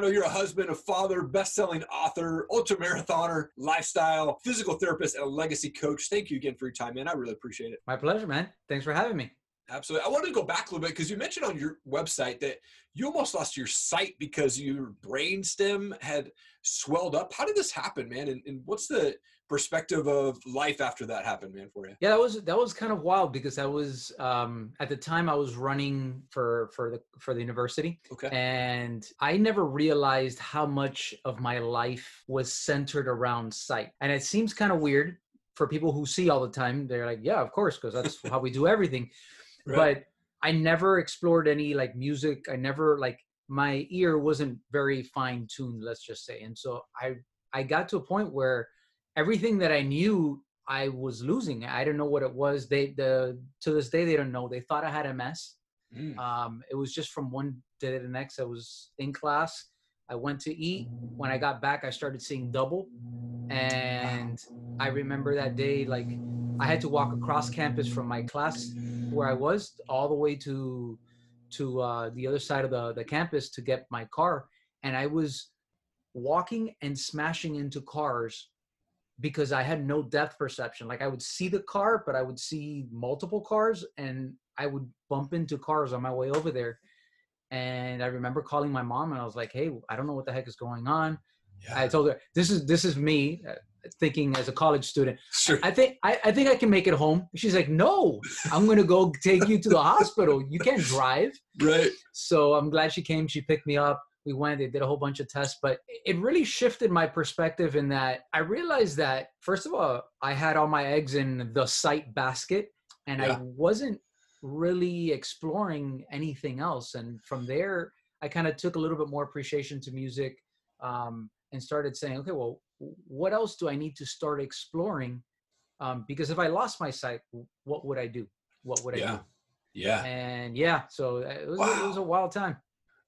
Armando, you're a husband, a father, best-selling author, ultramarathoner, lifestyle, physical therapist, and a legacy coach. Thank you again for your time, man. I really appreciate it. My pleasure, man. Thanks for having me. Absolutely. I wanted to go back a little bit because you mentioned on your website that you almost lost your sight because your brain stem had swelled up. How did this happen, man? And, and what's the perspective of life after that happened, man, for you? Yeah, that was that was kind of wild because I was um, at the time I was running for for the for the university. Okay. And I never realized how much of my life was centered around sight. And it seems kind of weird for people who see all the time. They're like, yeah, of course, because that's how we do everything. Right. But I never explored any like music. I never like my ear wasn't very fine tuned, let's just say. And so I I got to a point where everything that I knew I was losing. I don't know what it was. They the to this day they don't know. They thought I had MS. Mm. Um, it was just from one day to the next. I was in class. I went to eat. When I got back, I started seeing double. And I remember that day, like I had to walk across campus from my class where I was all the way to to uh, the other side of the, the campus to get my car. And I was walking and smashing into cars because I had no depth perception. Like I would see the car, but I would see multiple cars and I would bump into cars on my way over there. And I remember calling my mom and I was like, "Hey, I don't know what the heck is going on." Yeah. I told her, "This is this is me uh, thinking as a college student. Sure. I think I, I think I can make it home. She's like, no, I'm gonna go take you to the hospital. You can't drive. Right. So I'm glad she came. She picked me up. We went. They did a whole bunch of tests, but it really shifted my perspective in that I realized that first of all, I had all my eggs in the sight basket, and yeah. I wasn't really exploring anything else. And from there, I kind of took a little bit more appreciation to music. Um, and started saying, okay, well, what else do I need to start exploring? Um, because if I lost my sight, what would I do? What would I yeah. do? Yeah. And yeah, so uh, it was, wow. it was a wild time.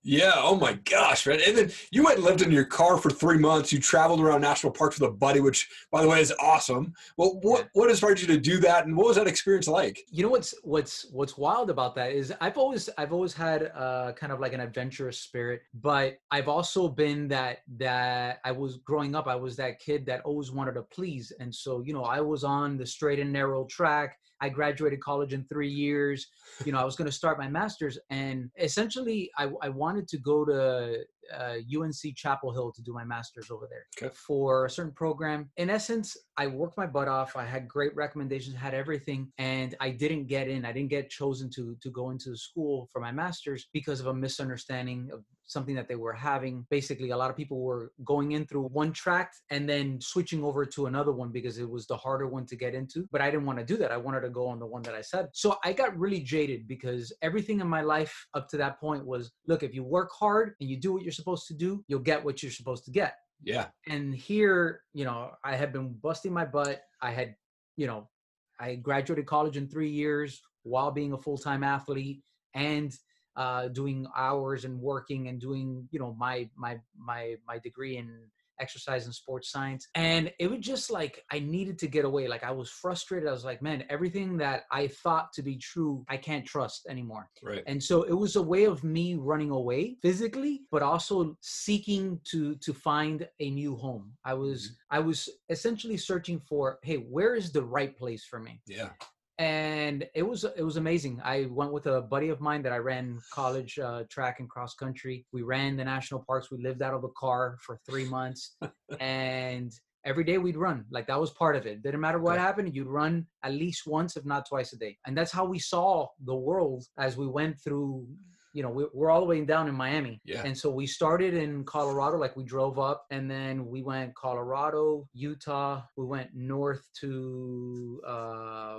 Yeah. Oh my gosh, man. And then you went and lived in your car for three months. You traveled around national parks with a buddy, which, by the way, is awesome. Well, what what inspired you to do that, and what was that experience like? You know what's what's what's wild about that is I've always I've always had uh, kind of like an adventurous spirit, but I've also been that that I was growing up. I was that kid that always wanted to please, and so you know I was on the straight and narrow track. I graduated college in three years. You know, I was going to start my master's, and essentially, I, I wanted to go to uh, UNC Chapel Hill to do my master's over there okay. for a certain program. In essence, I worked my butt off. I had great recommendations, had everything, and I didn't get in. I didn't get chosen to to go into the school for my master's because of a misunderstanding of something that they were having. Basically, a lot of people were going in through one track and then switching over to another one because it was the harder one to get into. But I didn't want to do that. I wanted to go on the one that I said. So I got really jaded because everything in my life up to that point was look, if you work hard and you do what you're supposed to do, you'll get what you're supposed to get. Yeah. And here, you know, I had been busting my butt. I had, you know, I graduated college in three years while being a full time athlete and uh, doing hours and working and doing, you know, my my my my degree in exercise and sports science. And it was just like I needed to get away. Like I was frustrated. I was like, man, everything that I thought to be true, I can't trust anymore. Right. And so it was a way of me running away physically, but also seeking to to find a new home. I was mm-hmm. I was essentially searching for, hey, where is the right place for me? Yeah and it was it was amazing. I went with a buddy of mine that I ran college uh, track and cross country. We ran the national parks. We lived out of a car for three months, and every day we'd run. Like that was part of it. Didn't matter what okay. happened, you'd run at least once, if not twice a day. And that's how we saw the world as we went through you know, we're all the way down in Miami. Yeah. And so we started in Colorado, like we drove up and then we went Colorado, Utah. We went north to uh,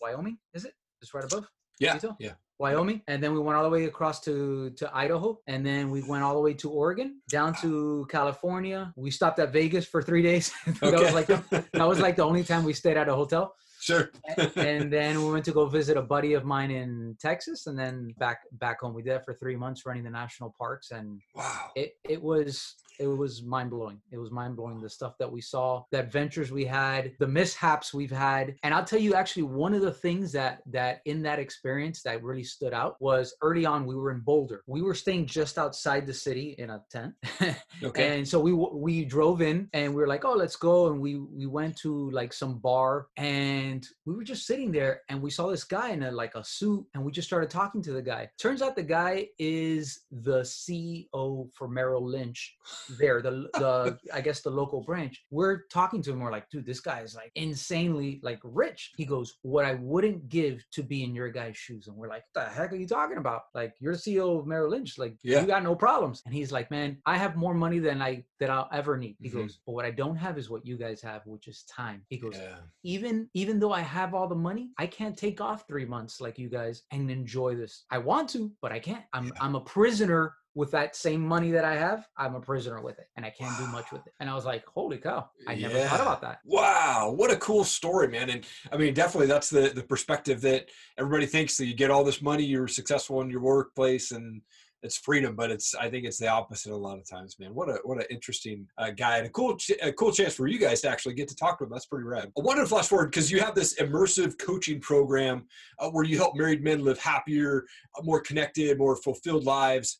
Wyoming, is it? Just right above? Yeah. Utah? Yeah. Wyoming, and then we went all the way across to to Idaho, and then we went all the way to Oregon, down to California. We stopped at Vegas for three days. that okay. was like the, that was like the only time we stayed at a hotel. Sure. and then we went to go visit a buddy of mine in Texas, and then back back home. We did that for three months, running the national parks, and wow, it it was it was mind blowing. It was mind blowing the stuff that we saw, the adventures we had, the mishaps we've had. And I'll tell you actually one of the things that that in that experience that really stood out was early on we were in Boulder. We were staying just outside the city in a tent. okay. And so we we drove in and we were like, "Oh, let's go." And we we went to like some bar and we were just sitting there and we saw this guy in a like a suit and we just started talking to the guy. Turns out the guy is the CEO for Merrill Lynch there, the the I guess the local branch. We're talking to him. We're like, dude, this guy is like insanely like rich. He goes, what I wouldn't give to be in your guy's shoes. And we're like, "What the heck are you talking about? Like, you're the CEO of Merrill Lynch. Like, yeah. you got no problems. And he's like, man, I have more money than I that I'll ever need. He mm-hmm. goes, but what I don't have is what you guys have, which is time. He goes, yeah. even even though I have all the money, I can't take off three months like you guys and enjoy this. I want to, but I can't. I'm yeah. I'm a prisoner with that same money that I have, I'm a prisoner with it and I can't wow. do much with it. And I was like, holy cow, I yeah. never thought about that. Wow. What a cool story, man. And I mean, definitely that's the, the perspective that everybody thinks that you get all this money, you're successful in your workplace and it's freedom, but it's, I think it's the opposite a lot of times, man. What a, what an interesting uh, guy and a cool, ch- a cool chance for you guys to actually get to talk to him. That's pretty rad. I wanted to flash forward because you have this immersive coaching program uh, where you help married men live happier, more connected, more fulfilled lives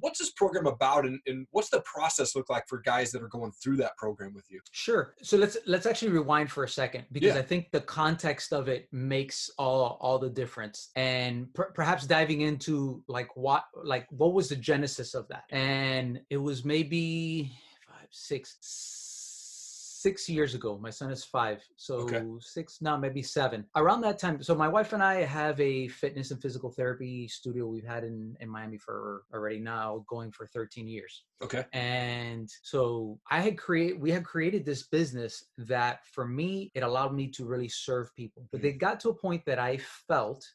what's this program about and, and, what's the process look like for guys that are going through that program with you? Sure. So let's let's actually rewind for a second because yeah. i think the context of it makes all all the difference. And per- perhaps diving into like what like what was the genesis of that? And it was maybe five six six years ago. My son is five, so okay. six now, maybe seven. Around that time, so my wife and I have a fitness and physical therapy studio we've had in in Miami for already now going for 13 years. Okay. And so I had create we had created this business that for me it allowed me to really serve people. But they mm. got to a point that I felt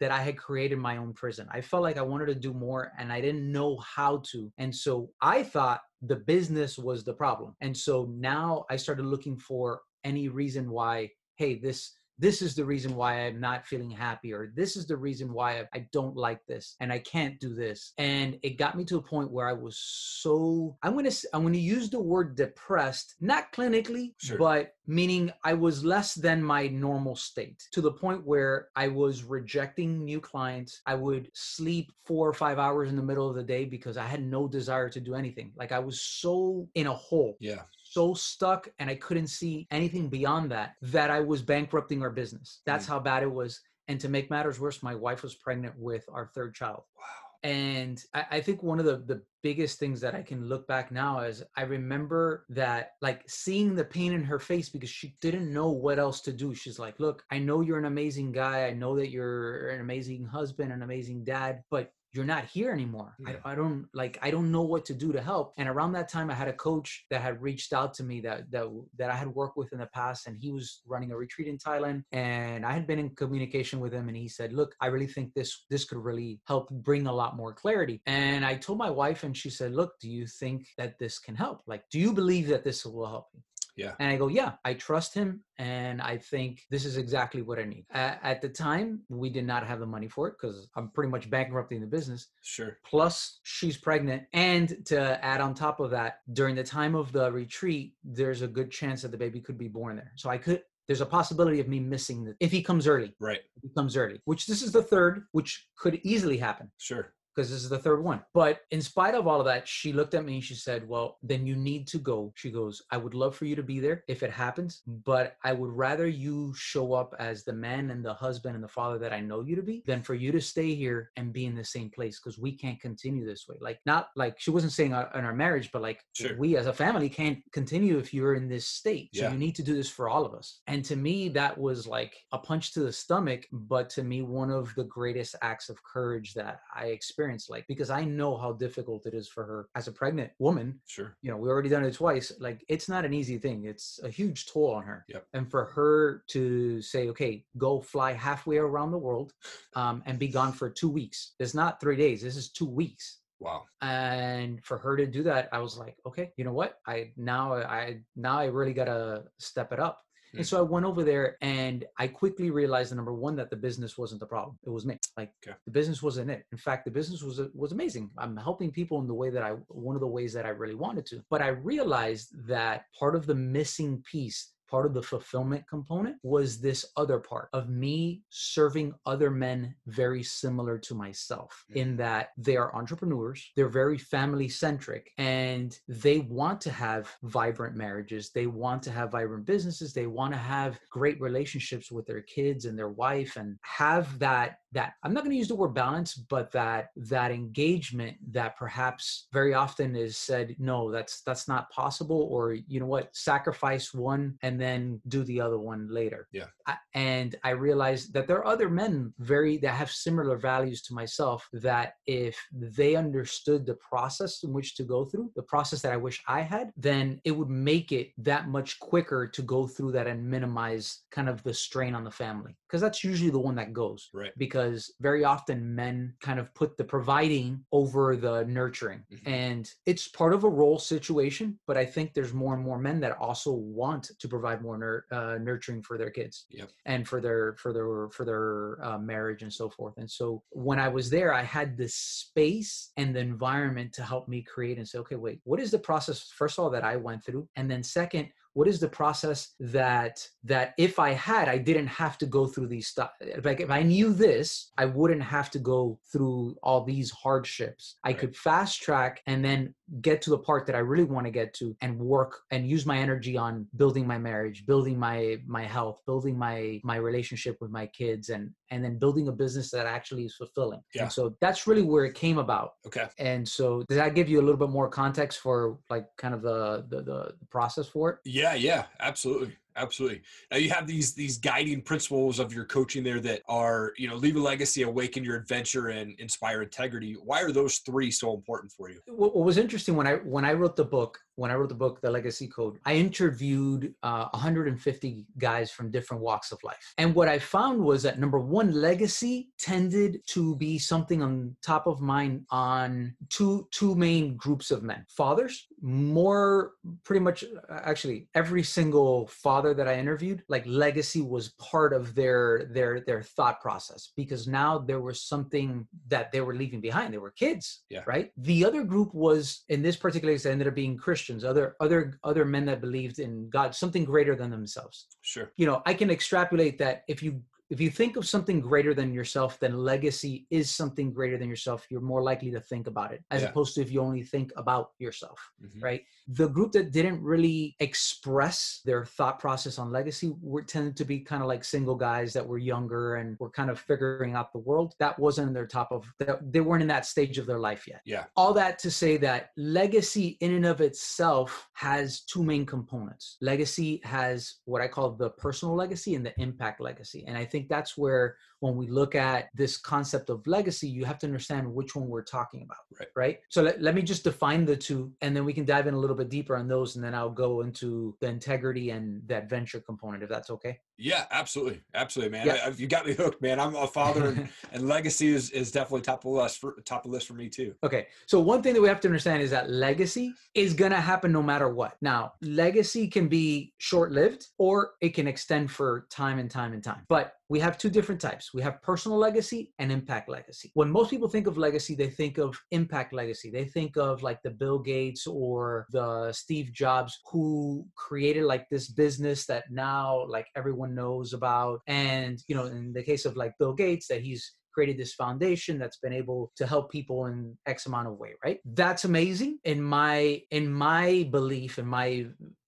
that I had created my own prison. I felt like I wanted to do more and I didn't know how to. And so I thought the business was the problem. And so now I started looking for any reason why, hey, this this is the reason why I'm not feeling happy, or this is the reason why I don't like this and I can't do this. And it got me to a point where I was so I'm gonna I'm gonna use the word depressed, not clinically, sure. but meaning I was less than my normal state to the point where I was rejecting new clients. I would sleep four or five hours in the middle of the day because I had no desire to do anything. Like I was so in a hole. Yeah so stuck and I couldn't see anything beyond that that I was bankrupting our business. That's mm. how bad it was. And to make matters worse, my wife was pregnant with our third child. Wow. And I, I think one of the, the biggest things that I can look back now is I remember that like seeing the pain in her face because she didn't know what else to do. She's like, Look, I know you're an amazing guy. I know that you're an amazing husband, an amazing dad, but you're not here anymore. Yeah. I, I, don't like I don't know what to do to help. And around that time I had a coach that had reached out to me that that that I had worked with in the past and he was running a retreat in Thailand and I had been in communication with him and he said, "Look, I really think this this could really help bring a lot more clarity." And I told my wife and she said, "Look, do you think that this can help? Like do you believe that this will help you?" Yeah. And I go, yeah, I trust him. And I think this is exactly what I need. at the time, we did not have the money for it because I'm pretty much bankrupting the business. Sure. Plus, she's pregnant. And to add on top of that, during the time of the retreat, there's a good chance that the baby could be born there. So I could, there's a possibility of me missing the if he comes early. Right. If he comes early, which this is the third, which could easily happen. Sure because this is the third one. But in spite of all of that, she looked at me and she said, Well, then you need to go. She goes, I would love for you to be there if it happens, but I would rather you show up as the man and the husband and the father that I know you to be than for you to stay here and be in the same place because we can't continue this way. Like, not like she wasn't saying in our marriage, but like sure. we as a family can't continue if you're in this state. So yeah. you need to do this for all of us. And to me, that was like a punch to the stomach, but to me, one of the greatest acts of courage that I experienced experience like because I know how difficult it is for her as a pregnant woman. Sure. You know, we already done it twice. Like it's not an easy thing. It's a huge toll on her. Yep. And for her to say, okay, go fly halfway around the world um, and be gone for two weeks. It's not three days. This is two weeks. Wow. And for her to do that, I was like, okay, you know what? I now I now I really gotta step it up. And Mm. so I went over there and I quickly realized, number one, that the business wasn't the problem. It was me. Like Okay. the business wasn't it. In fact, the business was was amazing. I'm helping people in the way that I one of the ways that I really wanted to. But I realized that part of the missing piece part of the fulfillment component was this other part of me serving other men very similar to myself mm. in that they are entrepreneurs they're very family centric and they want to have vibrant marriages they want to have vibrant businesses they want to have great relationships with their kids and their wife and have that that i'm not going to use the word balance but that that engagement that perhaps very often is said no that's that's not possible or you know what? Sacrifice one and then do the other one later Yeah. I, and i realized that there are other men very that have similar values to myself that if they understood the process in which to go through the process that i wish i had then it would make it that much quicker to go through that and minimize kind of the strain on the family because that's usually the one that goes Right. because very often men kind of put the providing over the nurturing Mhm. and it's part of a role situation but i think there's more and more men that also want to provide more nur- uh, nurturing for their kids Yep. and for their for their for their uh, marriage and so forth and so when i was there i had the space and the environment to help me create and say okay wait what is the process first of all that i went through and then second what is the process that that if i had i didn't have to go through these stuff like if i knew this i wouldn't have to go through all these hardships i Right. could fast track and then get to the part that i really want to get to and work and use my energy on building my marriage building my my health building my my relationship with my kids and and then building a business that actually is fulfilling Yeah. and so that's really where it came about Okay. and so does that give you a little bit more context for like kind of the the, the process for it Yeah, yeah, absolutely. Absolutely. Now you have these these guiding principles of your coaching there that are, you know, leave a legacy, awaken your adventure, and inspire integrity. Why are those three so important for you? what, was interesting when I when I wrote the book, when I wrote the book, The Legacy Code, I interviewed uh, 150 guys from different walks of life, and what I found was that number one, legacy tended to be something on top of mind on two two main groups of men: fathers, more pretty much uh, actually every single father that I interviewed, like legacy was part of their their their thought process because now there was something that they were leaving behind. They were kids, Yeah. right? The other group was in this particular case, they ended up being Christians, other other other men that believed in God, something greater than themselves. Sure. You know, I can extrapolate that if you if you think of something greater than yourself, then legacy is something greater than yourself. You're more likely to think about it, as Yeah. opposed to if you only think about yourself Mhm. right? The group that didn't really express their thought process on legacy were tended to be kind of like single guys that were younger and were kind of figuring out the world. That wasn't in their top of that they weren't in that stage of their life yet. Yeah. All that to say that legacy in and of itself has two main components. Legacy has what I call the personal legacy and the impact legacy. And I think that's where when we look at this concept of legacy, you have to understand which one we're talking about. Right. Right. So let, let me just define the two and then we can dive in a little bit deeper on those and then I'll go into the integrity and the adventure component if that's okay. Yeah, absolutely, absolutely, man. Yeah. I, you got me hooked, man. I'm a father, and, and legacy is, is definitely top of the list for top of the list for me too. Okay. So one thing that we have to understand is that legacy is going to happen no matter what. Now, legacy can be short-lived or it can extend for time and time and time. But we have two different types. We have personal legacy and impact legacy. When most people think of legacy, they think of impact legacy. They think of like the Bill Gates or the Steve Jobs who created like this business that now like everyone knows about. And, you know, in the case of like Bill Gates, that he's created this foundation that's been able to help people in x amount of way right? That's amazing. In my in my belief in my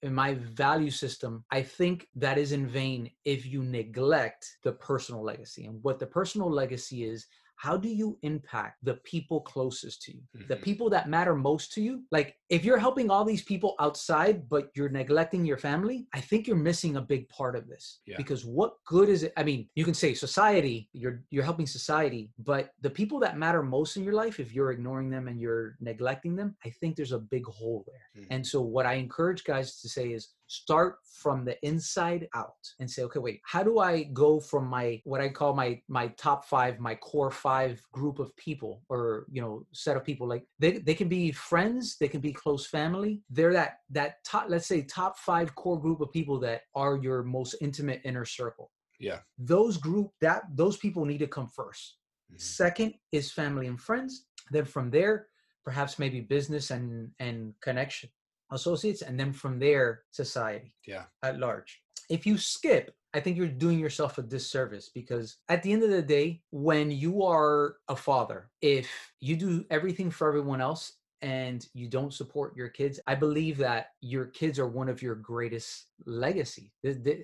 in my value system i think that is in vain if you neglect the personal legacy. And what the personal legacy is how do you impact the people closest to you the Mhm. people that matter most to you like if you're helping all these people outside but you're neglecting your family i think you're missing a big part of this Yeah. because what good is it i mean you can say society you're you're helping society but the people that matter most in your life if you're ignoring them and you're neglecting them i think there's a big hole there Mhm. and so what i encourage guys to say is start from the inside out and say okay wait how do i go from my what i call my my top five my core five group of people or you know set of people? Like they, they can be friends they can be close family. They're that that top let's say top five core group of people that are your most intimate inner circle. Yeah. those group that those people need to come 1st Mhm. second is family and friends. Then from there perhaps maybe business and and connection associates and then from there society Yeah. at large if you skip i think you're doing yourself a disservice because at the end of the day when you are a father if you do everything for everyone else and you don't support your kids i believe that your kids are one of your greatest legacy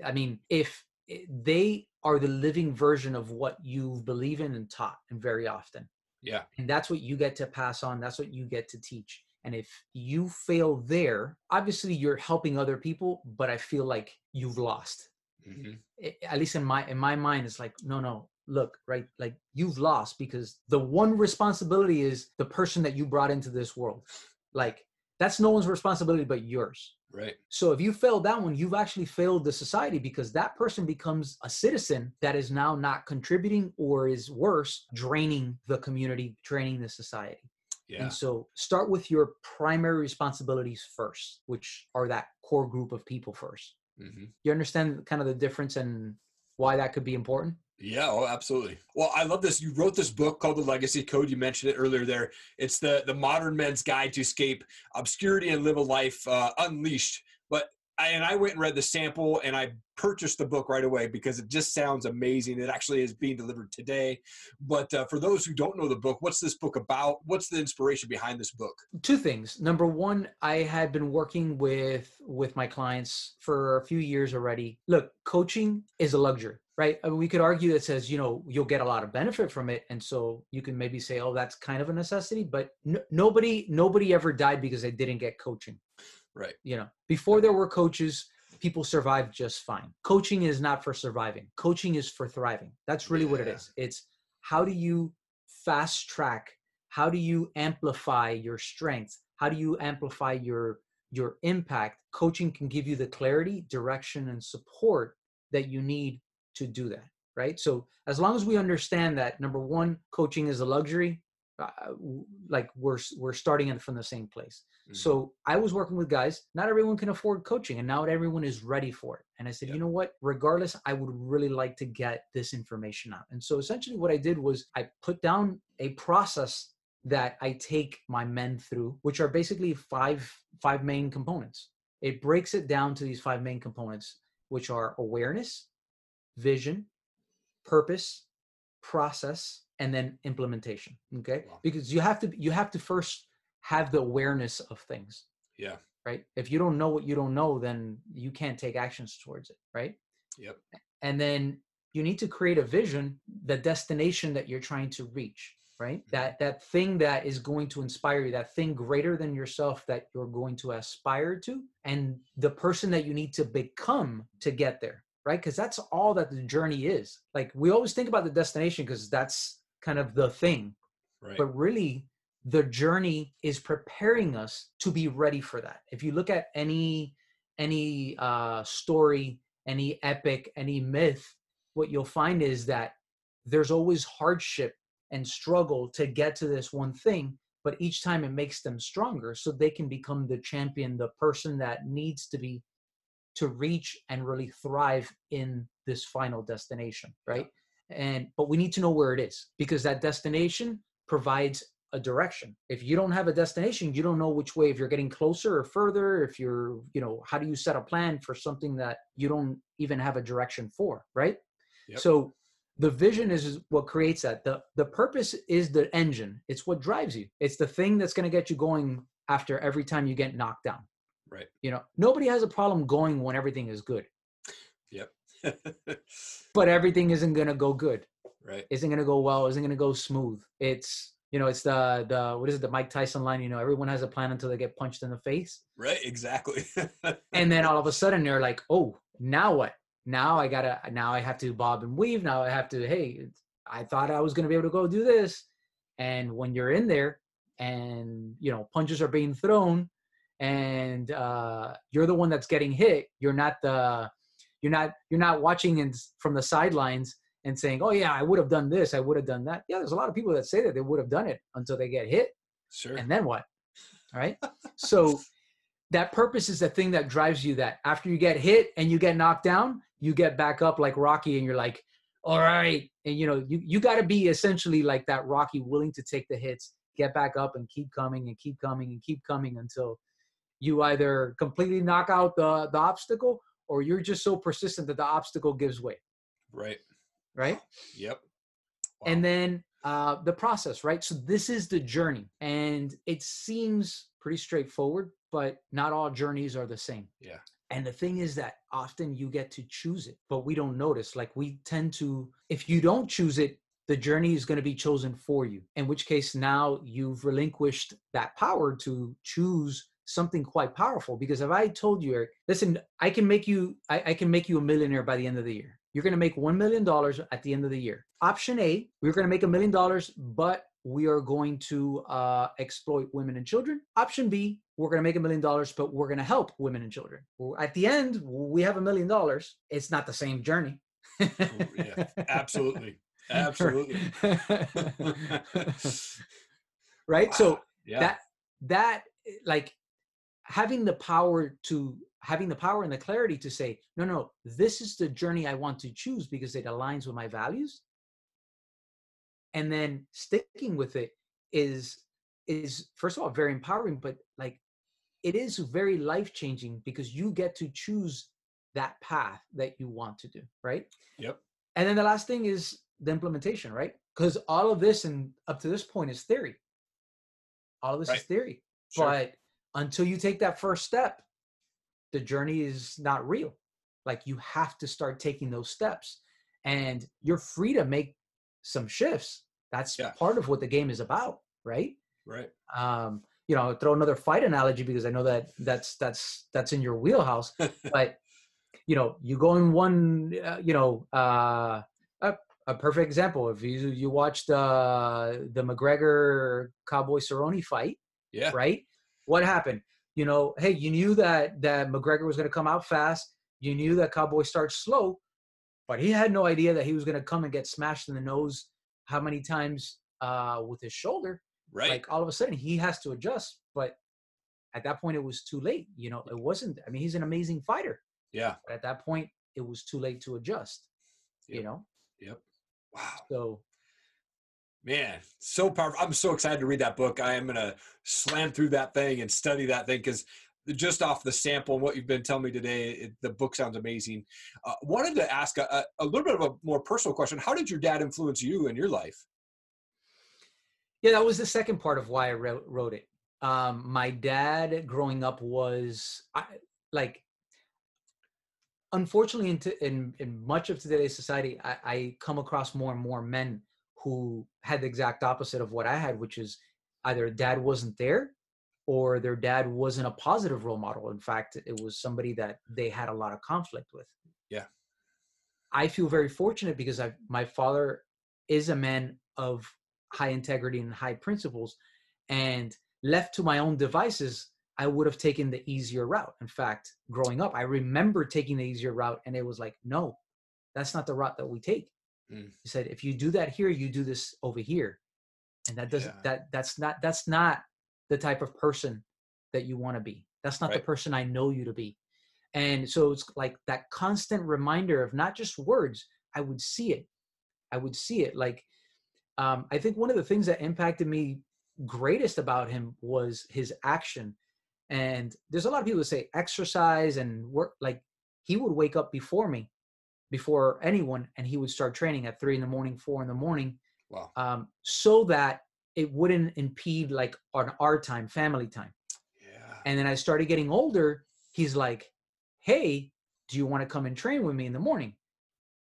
i mean if eh, they are the living version of what you believe in and taught and very often Yeah. and that's what you get to pass on that's what you get to teach and if you fail there obviously you're helping other people but i feel like you've lost hmm I- at least in my in my mind it's like no no look right like you've lost because the one responsibility is the person that you brought into this world like that's no one's responsibility but yours Right. so if you fail that one, you've actually failed the society because that person becomes a citizen that is now not contributing or is worse, draining the community, draining the society. Yeah. And so start with your primary responsibilities first, which are that core group of people first. hmm You understand kind of the difference and why that could be important? Yeah, oh, absolutely. Well, I love this. You wrote this book called The Legacy Code. You mentioned it earlier there. It's the the modern man's guide to escape obscurity and live a life uh, unleashed. But I, and I went and read the sample and I purchased the book right away because it just sounds amazing. It actually is being delivered today. But uh, for those who don't know the book, what's this book about? What's the inspiration behind this book? two things number one i had been working with with my clients for a few years already look coaching is a luxury right I mean, we could argue that says you know you'll get a lot of benefit from it and so you can maybe say oh that's kind of a necessity but n- nobody nobody ever died because they didn't get coaching Right. you know before there were coaches people survived just fine. Coaching is not for surviving. Coaching is for thriving. That's really what it is. It's how do you fast track? How do you amplify your strengths how do you amplify your your impact? Coaching can give you the clarity direction and support that you need to do that right? So as long as we understand that number one coaching is a luxury uh, like we're we're starting it from the same place Mhm. so I was working with guys. Not everyone can afford coaching, and not everyone is ready for it. And I said, Yep. you know what? Regardless, I would really like to get this information out. And so essentially, what I did was I put down a process that I take my men through, which are basically five five main components. It breaks it down to these five main components, which are awareness, vision, purpose, process, and then implementation. Okay, Wow. because you have to you have to first have the awareness of things Yeah. right if you don't know what you don't know then you can't take actions towards it right Yep. and then you need to create a vision the destination that you're trying to reach right mm-hmm. that that thing that is going to inspire you that thing greater than yourself that you're going to aspire to and the person that you need to become to get there right? Because that's all that the journey is. Like we always think about the destination because that's kind of the thing. Right. but really the journey is preparing us to be ready for that. If you look at any any uh story any epic any myth what you'll find is that there's always hardship and struggle to get to this one thing but each time it makes them stronger so they can become the champion the person that needs to be to reach and really thrive in this final destination right? And but we need to know where it is because that destination provides a direction. If you don't have a destination you don't know which way if you're getting closer or further if you're you know how do you set a plan for something that you don't even have a direction for right? Yep. so the vision is, is what creates that. The the purpose is the engine. It's what drives you. It's the thing that's going to get you going after every time you get knocked down Right. you know nobody has a problem going when everything is good Yep. but everything isn't going to go good right. isn't going to go well isn't going to go smooth it's you know it's the the what is it the mike tyson line you know everyone has a plan until they get punched in the face Right. Exactly. and then all of a sudden they're like oh now what now i gotta now i have to bob and weave now i have to hey i thought i was going to be able to go do this and when you're in there and you know punches are being thrown and uh, you're the one that's getting hit you're not the you're not you're not watching in, from the sidelines and saying oh yeah i would have done this i would have done that yeah there's a lot of people that say that they would have done it until they get hit Sure. and then what all right so that purpose is the thing that drives you that after you get hit and you get knocked down you get back up like rocky and you're like all right and you know you, you got to be essentially like that rocky willing to take the hits get back up and keep coming and keep coming and keep coming until you either completely knock out the the obstacle or you're just so persistent that the obstacle gives way right. right Yep. and then uh, the process, right? So this is the journey, and it seems pretty straightforward, but not all journeys are the same. Yeah. And the thing is that often you get to choose it, but we don't notice. Like we tend to, if you don't choose it, the journey is going to be chosen for you. In which case, now you've relinquished that power to choose something quite powerful. Because if I told you, Eric, listen, I can make you, I, I can make you a millionaire by the end of the year. You're going to make $1 million at the end of the year. Option A, we're going to make a million dollars, but we are going to uh, exploit women and children. Option B, we're going to make a million dollars, but we're going to help women and children. At the end, we have a million dollars. It's not the same journey. yeah, absolutely. Absolutely. right? So yeah. that that like having the power to having the power and the clarity to say no no this is the journey i want to choose because it aligns with my values and then sticking with it is is first of all very empowering but like it is very life changing because you get to choose that path that you want to do right Yep. and then the last thing is the implementation right because all of this and up to this point is theory all of this Right. is theory Sure. but until you take that first step the journey is not real like you have to start taking those steps and you're free to make some shifts that's Yeah. part of what the game is about right right. um you know throw another fight analogy because i know that that's that's that's in your wheelhouse but you know you go in one uh, you know uh a, a perfect example if you you watched uh the mcgregor cowboy cerrone fight Yeah. right what happened you know hey you knew that that mcgregor was going to come out fast you knew that cowboy starts slow but he had no idea that he was going to come and get smashed in the nose how many times uh with his shoulder Right. like all of a sudden he has to adjust but at that point it was too late you know it wasn't i mean he's an amazing fighter yeah. but at that point it was too late to adjust you know Yep. Wow. so Man, so powerful. I'm so excited to read that book. I am going to slam through that thing and study that thing because just off the sample and what you've been telling me today, it, the book sounds amazing. Uh, wanted to ask a, a, little bit of a more personal question. How did your dad influence you in your life? yeah that was the second part of why i wrote, wrote it um my dad growing up was I, like unfortunately in, t- in in much of today's society I, I come across more and more men who had the exact opposite of what i had which is either dad wasn't there or their dad wasn't a positive role model. In fact it was somebody that they had a lot of conflict with. Yeah. i feel very fortunate because i my father is a man of high integrity and high principles and left to my own devices i would have taken the easier route. In fact growing up i remember taking the easier route and it was like no that's not the route that we take Mm. he said if you do that here you do this over here. And that doesn't Yeah. that that's not that's not the type of person that you want to be. That's not the person i know you to be. And so it's like that constant reminder of not just words i would see it. I would see it. Like um, i think one of the things that impacted me greatest about him was his action. And there's a lot of people that say exercise and work like he would wake up before me before anyone and he would start training at three in the morning four in the morning Wow. um, so that it wouldn't impede like on our time family time. Yeah. and then i started getting older he's like hey do you want to come and train with me in the morning?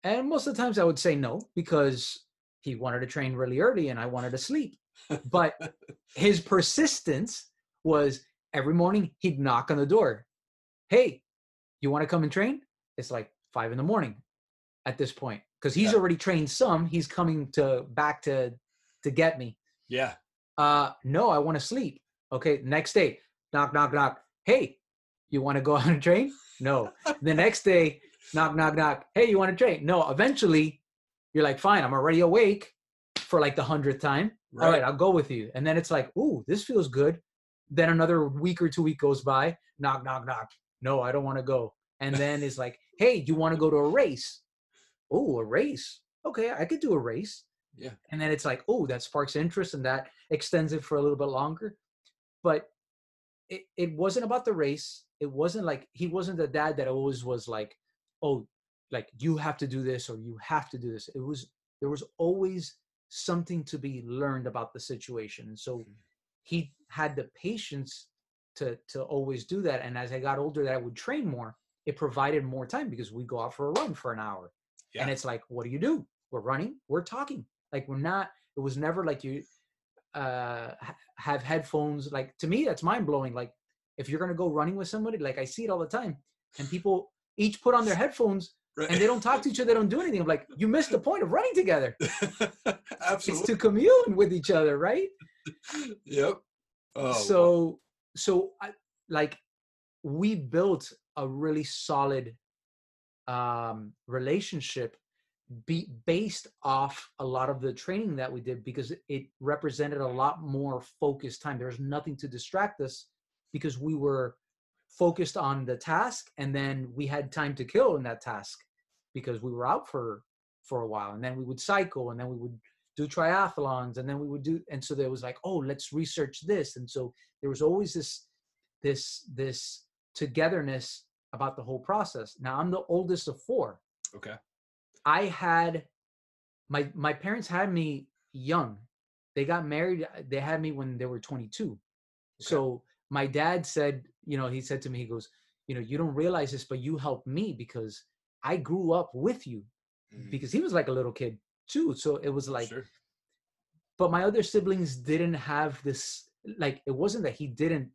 And most of the times i would say no because he wanted to train really early and i wanted to sleep. But his persistence was every morning he'd knock on the door. Hey you want to come and train? It's like five in the morning at this point because he's Yeah. already trained some he's coming to back to to get me Yeah. uh no i want to sleep okay next day knock knock knock hey, you want to go on a train? No. the next day, knock, knock, knock. Hey, you want to train? No. Eventually, you're like, fine, I'm already awake for like the hundredth time. Right. All right, I'll go with you. And then it's like, ooh, this feels good. Then another week or two week goes by. Knock, knock, knock. No, I don't want to go. And then it's like, hey, do you want to go to a race? Oh, a race. Okay, I could do a race. Yeah. And then it's like, oh, that sparks interest and that extends it for a little bit longer. But it, it wasn't about the race. It wasn't like he wasn't the dad that always was like, oh, like you have to do this or you have to do this. It was there was always something to be learned about the situation. And so mm-hmm. he had the patience to to always do that. And as I got older, that I would train more. It provided more time because we go out for a run for an hour, yeah. and it's like, what do you do? We're running. We're talking. Like we're not. It was never like you uh have headphones. Like to me, that's mind blowing. Like if you're gonna go running with somebody, like I see it all the time, and people each put on their headphones Right. And they don't talk to each other, they don't do anything. I'm like, you missed the point of running together. Absolutely. It's to commune with each other, right? Yep. Oh, so wow. so I, like we built a really solid um relationship be based off a lot of the training that we did because it represented a lot more focused time. There was nothing to distract us because we were focused on the task and then we had time to kill in that task because we were out for for a while and then we would cycle and then we would do triathlons and then we would do and so there was like oh let's research this and so there was always this this this togetherness about the whole process now i'm the oldest of four okay i had my my parents had me young they got married they had me when they were 22 okay. so my dad said you know he said to me he goes you know you don't realize this but you helped me because I grew up with you mm. because he was like a little kid too. So it was like, sure. but my other siblings didn't have this, like, it wasn't that he didn't,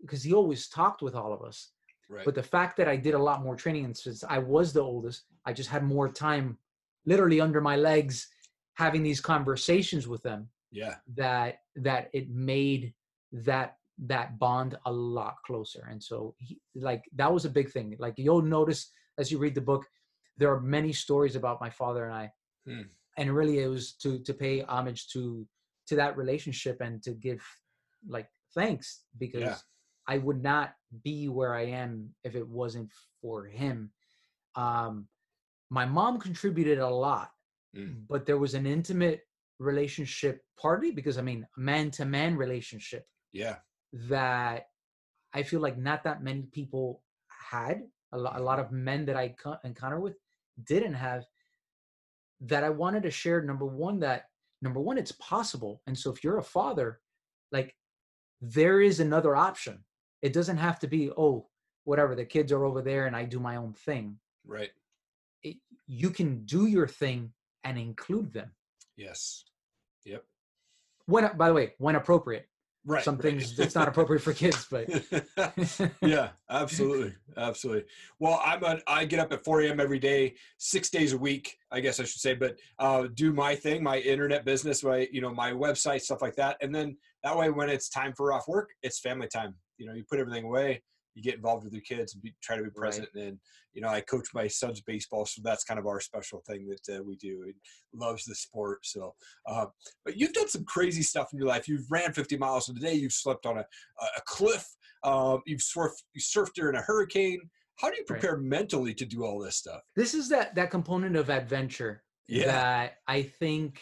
because he always talked with all of us. Right. But the fact that I did a lot more training, and since I was the oldest, I just had more time literally under my legs having these conversations with them. Yeah. That, that it made that that bond a lot closer and so he, like that was a big thing like you'll notice as you read the book, there are many stories about my father and I, hmm. and really it was to to pay homage to to that relationship and to give like thanks because yeah. I would not be where I am if it wasn't for him. Um, my mom contributed a lot, mm. but there was an intimate relationship, partly because I mean, man to man relationship. Yeah. That I feel like not that many people had a lot, a lot of men that I encounter with didn't have that I wanted to share. Number one, that number one, it's possible. And so if you're a father, like there is another option. It doesn't have to be, oh, whatever, the kids are over there and I do my own thing. Right. It, you can do your thing and include them. Yes. Yep. When, by the way, when appropriate right some things it's not appropriate for kids but yeah absolutely absolutely well i'm a, i get up at 4 a.m every day six days a week i guess i should say but uh, do my thing my internet business my you know my website stuff like that and then that way when it's time for off work it's family time you know you put everything away you get involved with your kids and be, try to be present. Right. And you know, I coach my son's baseball, so that's kind of our special thing that uh, we do. He loves the sport. So, uh, but you've done some crazy stuff in your life. You've ran 50 miles in a day. You've slept on a, a cliff. Um, you've surfed, you surfed during a hurricane. How do you prepare right. mentally to do all this stuff? This is that that component of adventure yeah. that I think.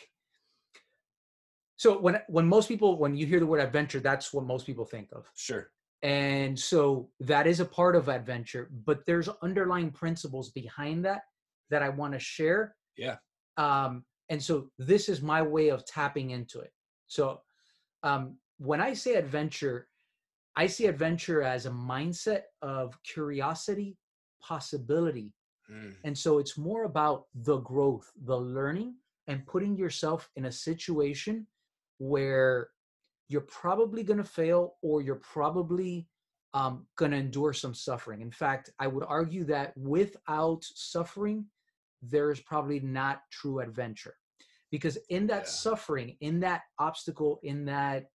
So when when most people when you hear the word adventure, that's what most people think of. Sure and so that is a part of adventure but there's underlying principles behind that that i want to share. Yeah. Um and so this is my way of tapping into it. So um when i say adventure i see adventure as a mindset of curiosity possibility. Mm. and so it's more about the growth the learning and putting yourself in a situation where you're probably going to fail or you're probably um, going to endure some suffering. In fact, I would argue that without suffering, there is probably not true adventure. Because in that yeah. suffering, in that obstacle, in that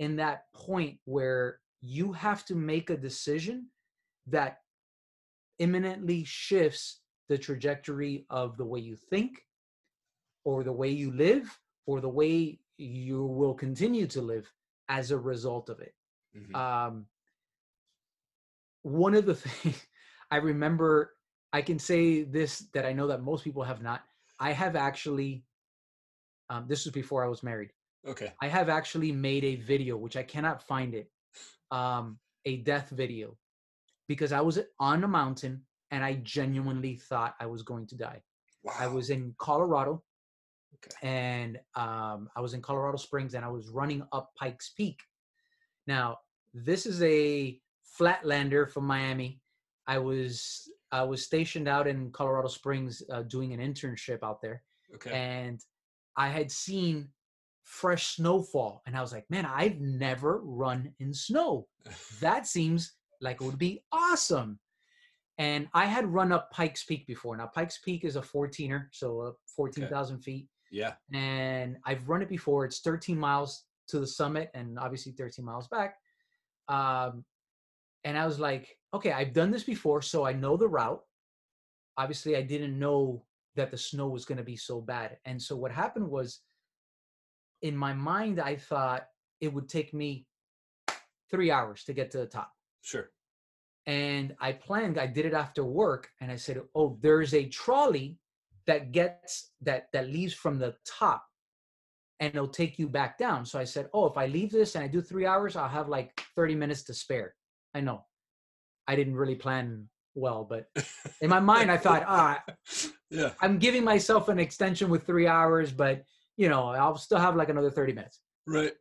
in that point where you have to make a decision that imminently shifts the trajectory of the way you think or the way you live or the way you will continue to live as a result of it Mhm. um, one of the things I remember, I can say this that I know that most people have not. I have actually, um, this was before I was married. okay. I have actually made a video, which I cannot find it, um, a death video, because I was on a mountain and I genuinely thought I was going to die. Wow. I was in Colorado. Okay. And um, I was in Colorado Springs and I was running up Pikes Peak. Now, this is a flatlander from Miami. I was I was stationed out in Colorado Springs uh, doing an internship out there, Okay. and I had seen fresh snowfall, and I was like, "Man, I've never run in snow. That seems like it would be awesome." And I had run up Pikes Peak before. Now, Pikes Peak is a 14er, so uh, 14,000 feet yeah. and I've run it before. It's 13 miles to the summit and obviously 13 miles back. Um, and I was like, okay, I've done this before, so I know the route. Obviously, I didn't know that the snow was going to be so bad. And so what happened was, in my mind, I thought it would take me three hours to get to the top Sure. and I planned. I did it after work, and I said, "Oh, there's a trolley that gets that that leaves from the top, and it'll take you back down." So I said, "Oh, if I leave this and I do three hours, I'll have like 30 minutes to spare." I know, I didn't really plan well, but in my mind, I thought, "Ah, yeah. I'm giving myself an extension with three hours, but you know, I'll still have like another 30 minutes." Right.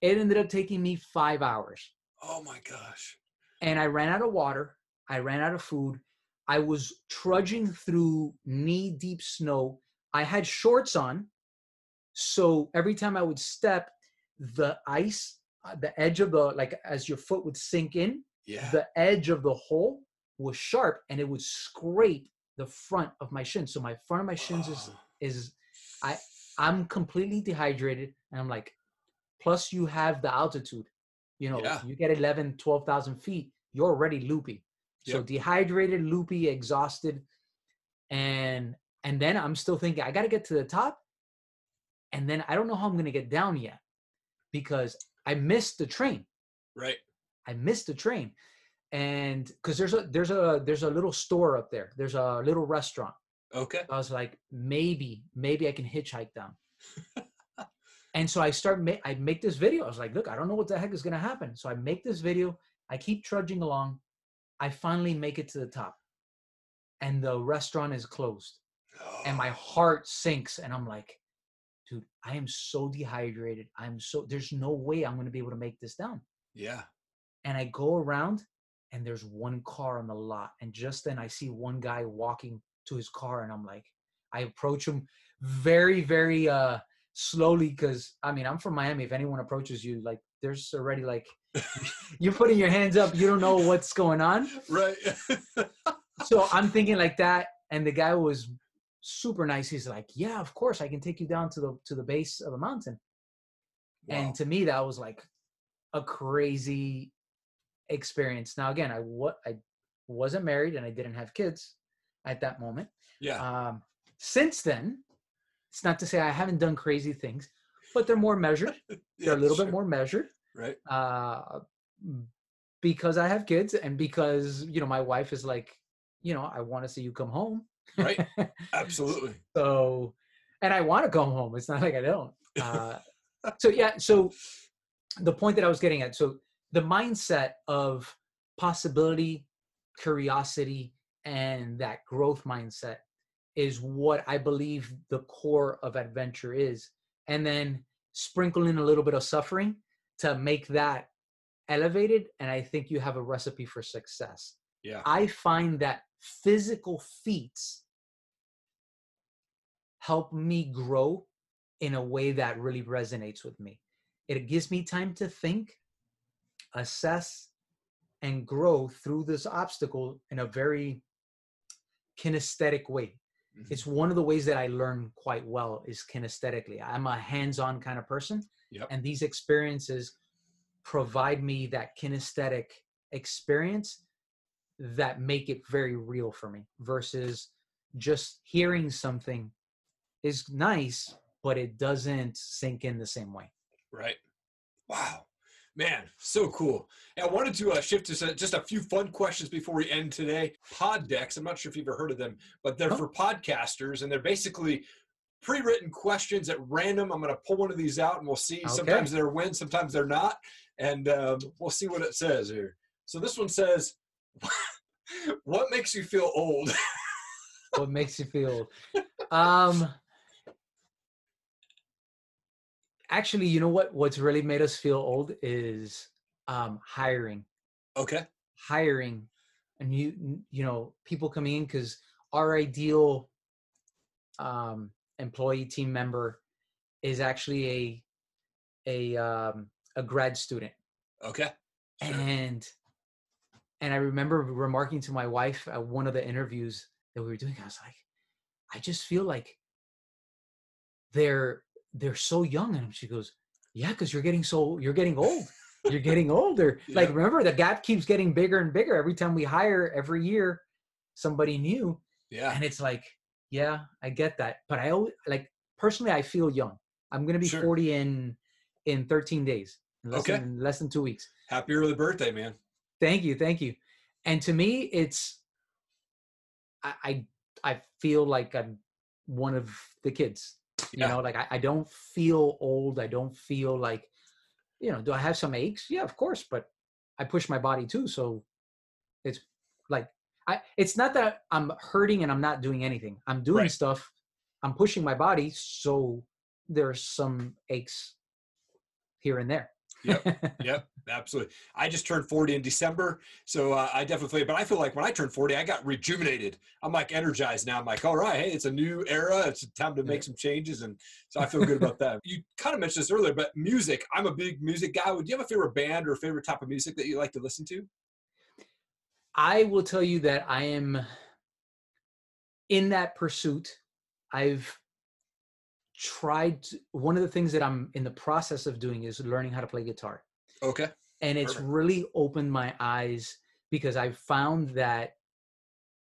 It ended up taking me five hours. Oh my gosh. and I ran out of water. I ran out of food. I was trudging through knee deep snow. I had shorts on. So every time I would step, the ice, uh, the edge of the, like as your foot would sink in, Yeah. the edge of the hole was sharp and it would scrape the front of my shin. So my front of my shins is, Oh. is, I, I'm completely dehydrated. And I'm like, plus you have the altitude, you know, Yeah. you get 11, 12,000 feet, you're already loopy. So Yep. dehydrated, loopy, exhausted. And, and then I'm still thinking, I got to get to the top. And then I don't know how I'm going to get down yet because I missed the train. right. I missed the train. And because there's a there's a there's a little store up there. There's a little restaurant. Okay. I was like, maybe, maybe I can hitchhike down. and so I start, ma- I make this video. I was like, look, I don't know what the heck is going to happen. So I make this video. I keep trudging along. I finally make it to the top. And the restaurant is closed. And my heart sinks. And I'm like, dude, I am so dehydrated. I'm so, there's no way I'm going to be able to make this down Yeah. and I go around and there's one car on the lot. And just then I see one guy walking to his car and I'm like, I approach him very, very uh slowly because I mean I'm from Miami. If anyone approaches you, like there's already like you're putting your hands up, you don't know what's going on. Right. So I'm thinking like that, and the guy was super nice. He's like, Yeah, of course, I can take you down to the to the base of the mountain. Wow. And to me, that was like a crazy experience. Now, again, I what I wasn't married and I didn't have kids at that moment. yeah. Um, since then, it's not to say I haven't done crazy things, but they're more measured. They're a little sure. bit more measured Right. uh, because I have kids and because you know my wife is like, you know, I want to see you come home. Right. Absolutely. so and i want to come home it's not like i don't uh, so yeah so the point that i was getting at so the mindset of possibility curiosity and that growth mindset is what i believe the core of adventure is and then sprinkle in a little bit of suffering to make that elevated and i think you have a recipe for success Yeah. I find that physical feats help me grow in a way that really resonates with me. It gives me time to think, assess, and grow through this obstacle in a very kinesthetic way. Mhm. It's one of the ways that I learn quite well is kinesthetically. I'm a hands-on kind of person, Yep. and these experiences provide me that kinesthetic experience that make it very real for me versus just hearing something is nice but it doesn't sink in the same way Right. Wow. Man, so cool. I wanted to uh, shift to just a few fun questions before we end today. Pod decks, I'm not sure if you've ever heard of them, but they're Oh. for podcasters and they're basically pre-written questions at random. I'm going to pull one of these out and we'll see. Okay. Sometimes they're win, sometimes they're not. And um, we'll see what it says here. So this one says, what makes you feel old? what makes you feel um actually you know what what's really made us feel old is um hiring okay. hiring and you you know people coming in because our ideal um employee team member is actually a a um a grad student Okay. Sure. and and i remember remarking to my wife at one of the interviews that we were doing i was like i just feel like they're they're so young and she goes yeah because you're getting so you're getting old you're getting older like remember the gap keeps getting bigger and bigger every time we hire every year somebody new Yeah. and it's like yeah i get that but i always like personally i feel young i'm gonna be Sure. 40 in in 13 days in less Okay. than less than two weeks Happy early birthday, man. Thank you, thank you. And to me, it's I I, I feel like I'm one of the kids. You Yeah. know, like I, I don't feel old. I don't feel like, you know, do I have some aches? Yeah, of course, but I push my body too. So it's like I it's not that I'm hurting and I'm not doing anything. I'm doing Right. stuff. I'm pushing my body, so there's some aches here and there. Yep, yep, absolutely. I just turned 40 in December, so uh, I definitely. But I feel like when I turned 40, I got rejuvenated. I'm like energized now. I'm like, all right, hey, it's a new era. It's time to make some changes, and so I feel good about that. You kind of mentioned this earlier, but music. I'm a big music guy. Would you have a favorite band or a favorite type of music that you like to listen to? I will tell you that I am in that pursuit. I've tried to, one of the things that I'm in the process of doing is learning how to play guitar. Okay. And it's Perfect. really opened my eyes because I found that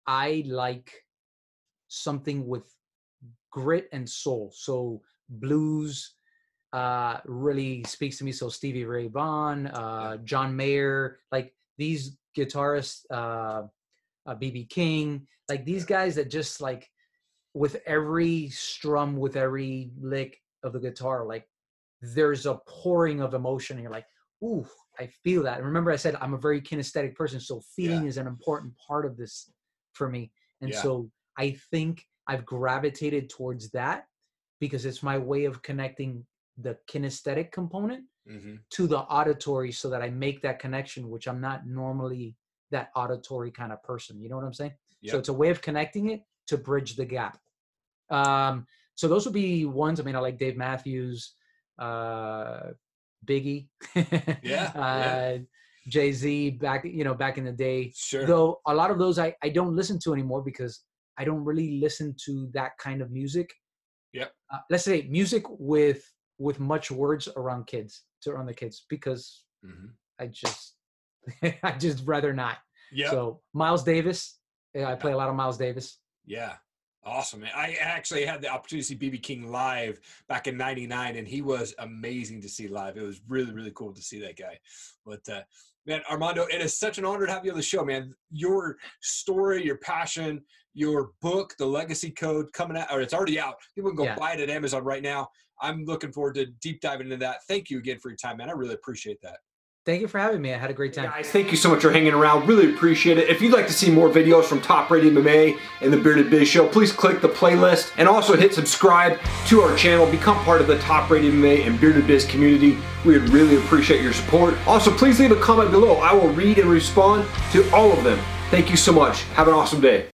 I like something with grit and soul. So blues uh really speaks to me. So Stevie Ray Vaughan, uh John Mayer, like these guitarists, uh, uh BB King, like these guys that just like with every strum, with every lick of the guitar, like there's a pouring of emotion, and you're like, ooh, I feel that. And remember, I said I'm a very kinesthetic person, so feeling is an important part of this for me. And Yeah. so I think I've gravitated towards that because it's my way of connecting the kinesthetic component hmm to the auditory so that I make that connection, which I'm not normally that auditory kind of person. You know what I'm saying? So it's a way of connecting it to bridge the gap. Um, so those would be ones. I mean, I like Dave Matthews, uh, Biggie, Yeah, uh. Jay Z. Back, you know, back in the day. Sure. Though a lot of those I I don't listen to anymore because I don't really listen to that kind of music. Yep. Uh, let's say music with with much words around kids to around the kids because hmm I just I just rather not. Yeah. So Miles Davis, yeah, I play a lot of Miles Davis. Yeah. Awesome. man. I actually had the opportunity to see BB King live back in 99 and he was amazing to see live. It was really, really cool to see that guy. But uh, man, Armando, it is such an honor to have you on the show, man. Your story, your passion, your book, The Legacy Code coming out, or it's already out. People can go Yeah. buy it at Amazon right now. I'm looking forward to deep diving into that. Thank you again for your time, man. I really appreciate that. Thank you for having me. I had a great time. Guys, thank you so much for hanging around. Really appreciate it. If you'd like to see more videos from Top Rated MMA and the Bearded Biz Show, please click the playlist and also hit subscribe to our channel. Become part of the Top Rated MMA and Bearded Biz community. We would really appreciate your support. Also, please leave a comment below. I will read and respond to all of them. Thank you so much. Have an awesome day.